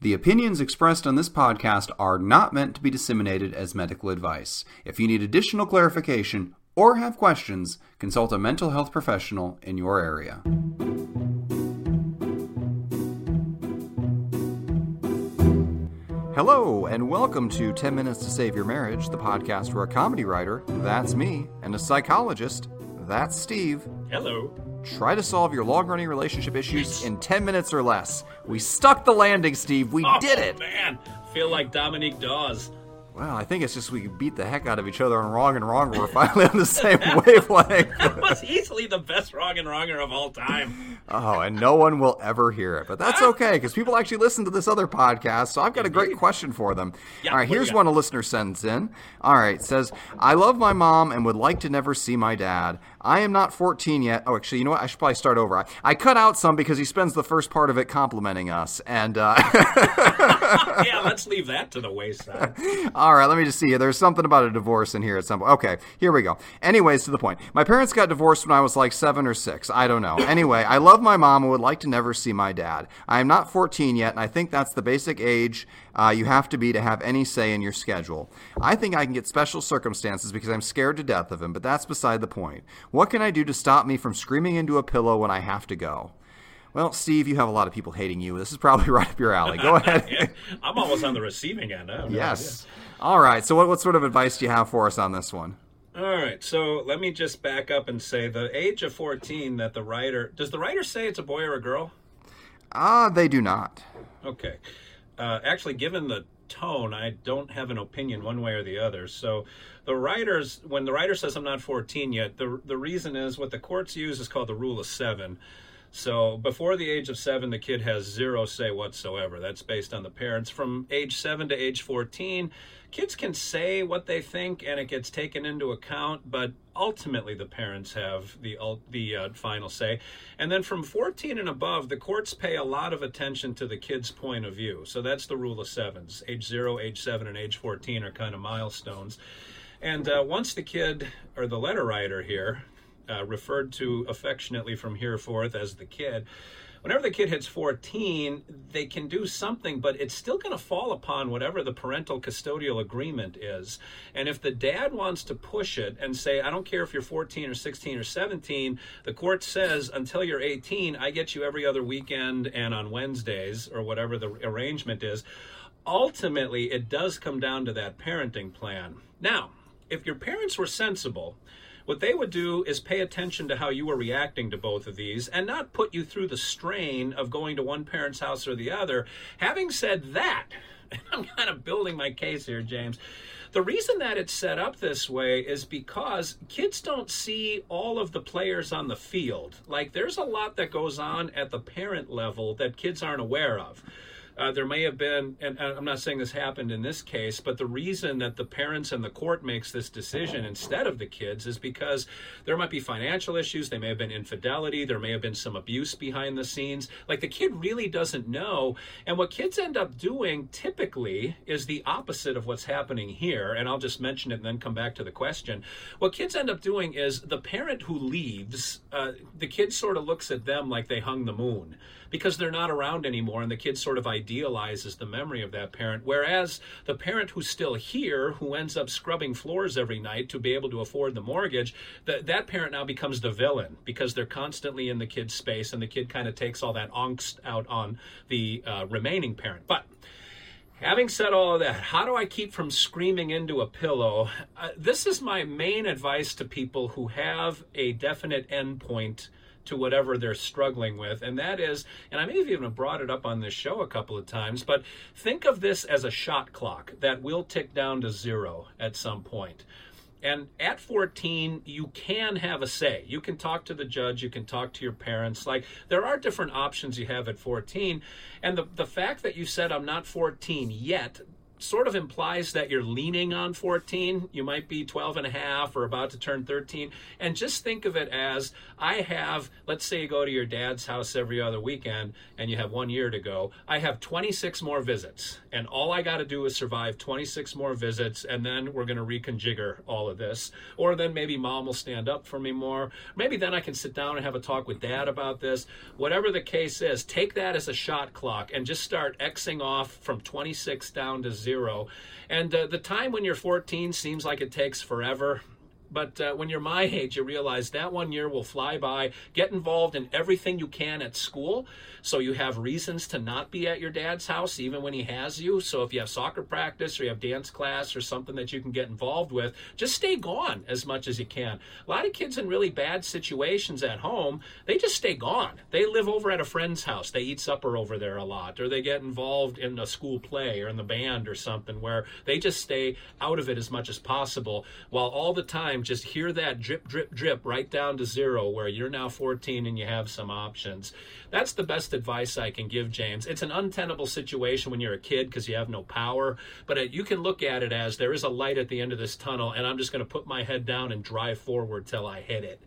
The opinions expressed on this podcast are not meant to be disseminated as medical advice. If you need additional clarification or have questions, consult a mental health professional in your area. Hello, and welcome to 10 Minutes to Save Your Marriage, the podcast where a comedy writer, that's me, and a psychologist, that's Steve, Hello. Try to solve your long running relationship issues in 10 minutes or less. We stuck the landing, Steve. We oh, did Oh, it. man. Feel like Dominique Dawes. Well, I think it's just we beat the heck out of each other on wrong and wrong. We're finally on the same wavelength. That was easily the best wrong and wronger of all time. Oh, and no one will ever hear it. But that's okay because people actually listen to this other podcast. So I've got a great question for them. Yeah, All right, what do you here's one a listener sends in. All right, says, I love my mom and would like to never see my dad. I am not 14 yet. Oh, actually, you know what? I should probably start over. I, I cut out some because he spends the first part of it complimenting us. And, uh, yeah, let's leave that to the wayside. All right, let me just see here. There's something about a divorce in here at some point. Okay, here we go. Anyways, to the point. My parents got divorced when I was like seven or six. I don't know. Anyway, I love my mom and would like to never see my dad. I am not 14 yet, and I think that's the basic age uh, you have to be to have any say in your schedule. I think I can get special circumstances because I'm scared to death of him, but that's beside the point. What can I do to stop me from screaming into a pillow when I have to go? Well, Steve, you have a lot of people hating you. This is probably right up your alley. Go ahead. Yeah, I'm almost on the receiving end. No Yes. All right. So, what, what sort of advice do you have for us on this one? All right, so let me just back up and say the age of 14 that the writer does the writer say it's a boy or a girl? Ah, they do not. Okay. Uh, actually, given the tone, I don't have an opinion one way or the other. So, the writers, when the writer says I'm not 14 yet, the the reason is what the courts use is called the rule of seven. So, before the age of seven, the kid has zero say whatsoever. That's based on the parents. From age seven to age 14, kids can say what they think, and it gets taken into account. But ultimately, the parents have the the uh, final say. And then from 14 and above, the courts pay a lot of attention to the kid's point of view. So that's the rule of sevens. Age zero, age seven, and age 14 are kind of milestones. And uh, once the kid, or the letter writer here, uh, referred to affectionately from here forth as the kid, whenever the kid hits 14, they can do something, but it's still going to fall upon whatever the parental custodial agreement is. And if the dad wants to push it and say, I don't care if you're 14 or 16 or 17, the court says until you're 18, I get you every other weekend and on Wednesdays or whatever the arrangement is. Ultimately, it does come down to that parenting plan. Now, if your parents were sensible, what they would do is pay attention to how you were reacting to both of these and not put you through the strain of going to one parent's house or the other. Having said that, I'm kind of building my case here, James. The reason that it's set up this way is because kids don't see all of the players on the field. Like, there's a lot that goes on at the parent level that kids aren't aware of. Uh, there may have been, and I'm not saying this happened in this case, but the reason that the parents and the court makes this decision instead of the kids is because there might be financial issues, there may have been infidelity, there may have been some abuse behind the scenes. Like the kid really doesn't know. And what kids end up doing typically is the opposite of what's happening here. And I'll just mention it and then come back to the question. What kids end up doing is the parent who leaves, uh, the kid sort of looks at them like they hung the moon because they're not around anymore and the kid sort of idealizes the memory of that parent whereas the parent who's still here who ends up scrubbing floors every night to be able to afford the mortgage that that parent now becomes the villain because they're constantly in the kid's space and the kid kind of takes all that angst out on the uh, remaining parent but Having said all of that, how do I keep from screaming into a pillow? Uh, this is my main advice to people who have a definite endpoint to whatever they're struggling with. And that is, and I may have even brought it up on this show a couple of times, but think of this as a shot clock that will tick down to zero at some point. And at 14, you can have a say. You can talk to the judge, you can talk to your parents. Like, there are different options you have at 14. And the, the fact that you said, I'm not 14 yet, sort of implies that you're leaning on 14. You might be 12 and a half or about to turn 13. And just think of it as I have, let's say you go to your dad's house every other weekend and you have one year to go. I have 26 more visits. And all I got to do is survive 26 more visits. And then we're going to reconfigure all of this. Or then maybe mom will stand up for me more. Maybe then I can sit down and have a talk with dad about this. Whatever the case is, take that as a shot clock and just start Xing off from 26 down to zero zero. And uh, the time when you're 14 seems like it takes forever. But uh, when you're my age, you realize that one year will fly by. Get involved in everything you can at school so you have reasons to not be at your dad's house even when he has you. So if you have soccer practice or you have dance class or something that you can get involved with, just stay gone as much as you can. A lot of kids in really bad situations at home, they just stay gone. They live over at a friend's house. They eat supper over there a lot or they get involved in a school play or in the band or something where they just stay out of it as much as possible while all the time just hear that drip drip drip right down to zero where you're now 14 and you have some options. That's the best advice I can give, James. It's an untenable situation when you're a kid because you have no power, but you can look at it as there is a light at the end of this tunnel, and I'm just going to put my head down and drive forward till I hit it.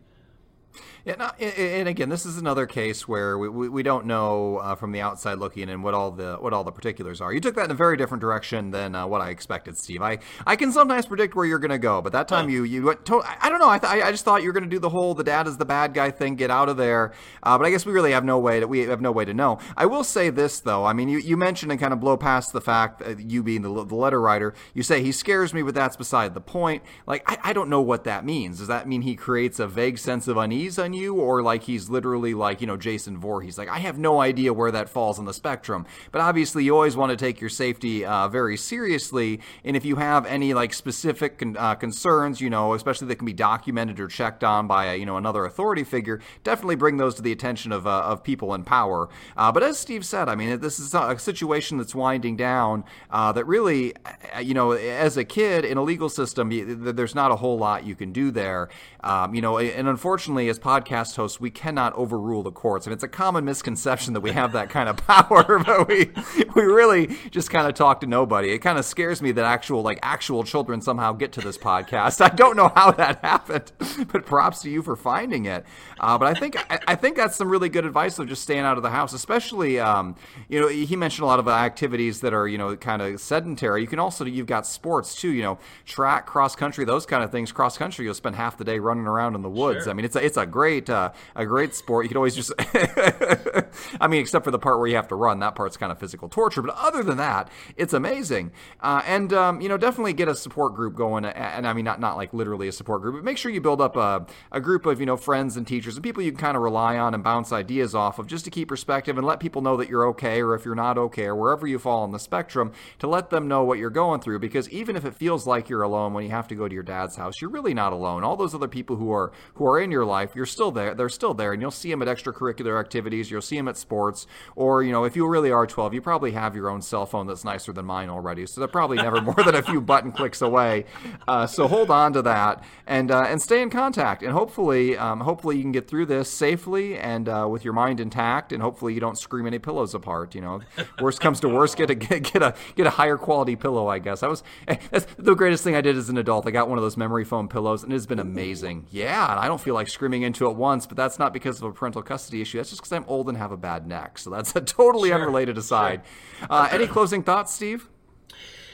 Yeah, and again, this is another case where we, we, we don't know uh, from the outside looking in what all the what all the particulars are. You took that in a very different direction than uh, what I expected, Steve. I, I can sometimes predict where you're going to go, but that time you you went. To, I don't know. I, th- I just thought you were going to do the whole the dad is the bad guy thing, get out of there. Uh, but I guess we really have no way to we have no way to know. I will say this though. I mean, you, you mentioned and kind of blow past the fact that you being the, the letter writer, you say he scares me, but that's beside the point. Like I, I don't know what that means. Does that mean he creates a vague sense of unease on you, or like he's literally like, you know, Jason Voorhees. Like, I have no idea where that falls on the spectrum. But obviously, you always want to take your safety uh, very seriously. And if you have any like specific con- uh, concerns, you know, especially that can be documented or checked on by a, you know another authority figure, definitely bring those to the attention of uh, of people in power. Uh, but as Steve said, I mean, this is a situation that's winding down. Uh, that really, uh, you know, as a kid in a legal system, there's not a whole lot you can do there. Um, you know, and unfortunately, as podcast hosts, we cannot overrule the courts. And it's a common misconception that we have that kind of power, but we we really just kind of talk to nobody. It kind of scares me that actual like actual children somehow get to this podcast. I don't know how that happened, but props to you for finding it. Uh, but I think I, I, think that's some really good advice of just staying out of the house, especially um, you know he mentioned a lot of activities that are you know kind of sedentary. You can also you've got sports too. You know track, cross country, those kind of things. Cross country, you'll spend half the day running around in the woods. Sure. I mean, it's a, it's a great uh, a great sport. You could always just, I mean, except for the part where you have to run, that part's kind of physical torture. But other than that, it's amazing. Uh, and um, you know, definitely get a support group going. And I mean, not not like literally a support group, but make sure you build up a, a group of you know friends and teachers and people you can kind of rely on and bounce ideas off of, just to keep perspective and let people know that you're okay, or if you're not okay, or wherever you fall on the spectrum, to let them know what you're going through. Because even if it feels like you're alone when you have to go to your dad's house, you're really not alone. All those other people who are who are in your life, you're still there. They're still there, and you'll see them at extracurricular activities. You'll see them at sports, or you know, if you really are 12, you probably have your own cell phone that's nicer than mine already. So they're probably never more than a few button clicks away. Uh, so hold on to that and uh, and stay in contact, and hopefully, um, hopefully you can get through this safely and uh, with your mind intact, and hopefully you don't scream any pillows apart. You know, worst comes to worst, get a get, get a get a higher quality pillow. I guess I was eh, that's the greatest thing I did as an adult. I got one of those memory foam pillows, and it's been amazing. Yeah, and I don't feel like screaming into it once, but that's not because of a parental custody issue. That's just because I'm old and have a bad neck. So that's a totally sure, unrelated aside. Sure. Uh, any closing thoughts, Steve?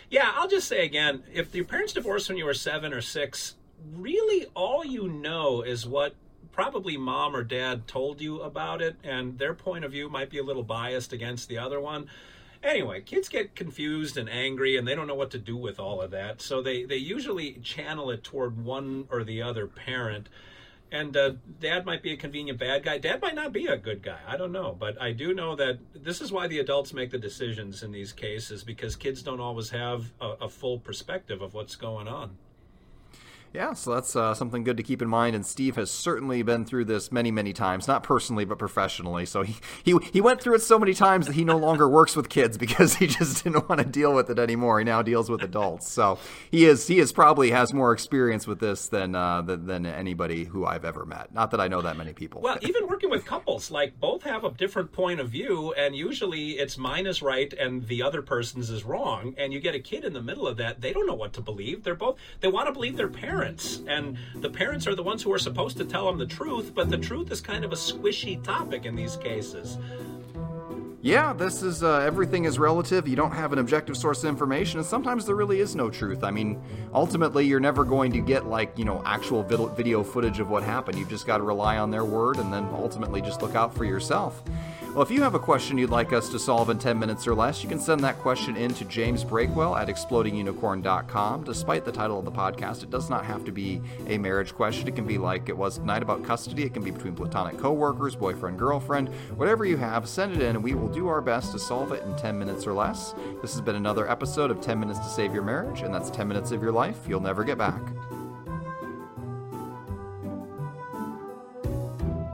Yeah, I'll just say again if your parents divorced when you were seven or six, really all you know is what probably mom or dad told you about it, and their point of view might be a little biased against the other one. Anyway, kids get confused and angry and they don't know what to do with all of that. So they, they usually channel it toward one or the other parent. And uh, dad might be a convenient bad guy. Dad might not be a good guy. I don't know. But I do know that this is why the adults make the decisions in these cases because kids don't always have a, a full perspective of what's going on. Yeah, so that's uh, something good to keep in mind. And Steve has certainly been through this many, many times, not personally, but professionally. So he, he, he went through it so many times that he no longer works with kids because he just didn't want to deal with it anymore. He now deals with adults. So he is he is probably has more experience with this than, uh, than, than anybody who I've ever met. Not that I know that many people. Well, even working with couples, like both have a different point of view, and usually it's mine is right and the other person's is wrong. And you get a kid in the middle of that, they don't know what to believe. They're both they want to believe their parents, and the parents are the ones who are supposed to tell them the truth. But the truth is kind of a squishy topic in these cases. Yeah, this is uh, everything is relative. You don't have an objective source of information, and sometimes there really is no truth. I mean, ultimately, you're never going to get like you know actual video footage of what happened. You've just got to rely on their word, and then ultimately just look out for yourself. Well, if you have a question you'd like us to solve in 10 minutes or less, you can send that question in to James Breakwell at explodingunicorn.com. Despite the title of the podcast, it does not have to be a marriage question. It can be like it was tonight about custody. It can be between platonic coworkers, boyfriend, girlfriend, whatever you have, send it in and we will do our best to solve it in 10 minutes or less. This has been another episode of 10 Minutes to Save Your Marriage, and that's 10 minutes of your life you'll never get back.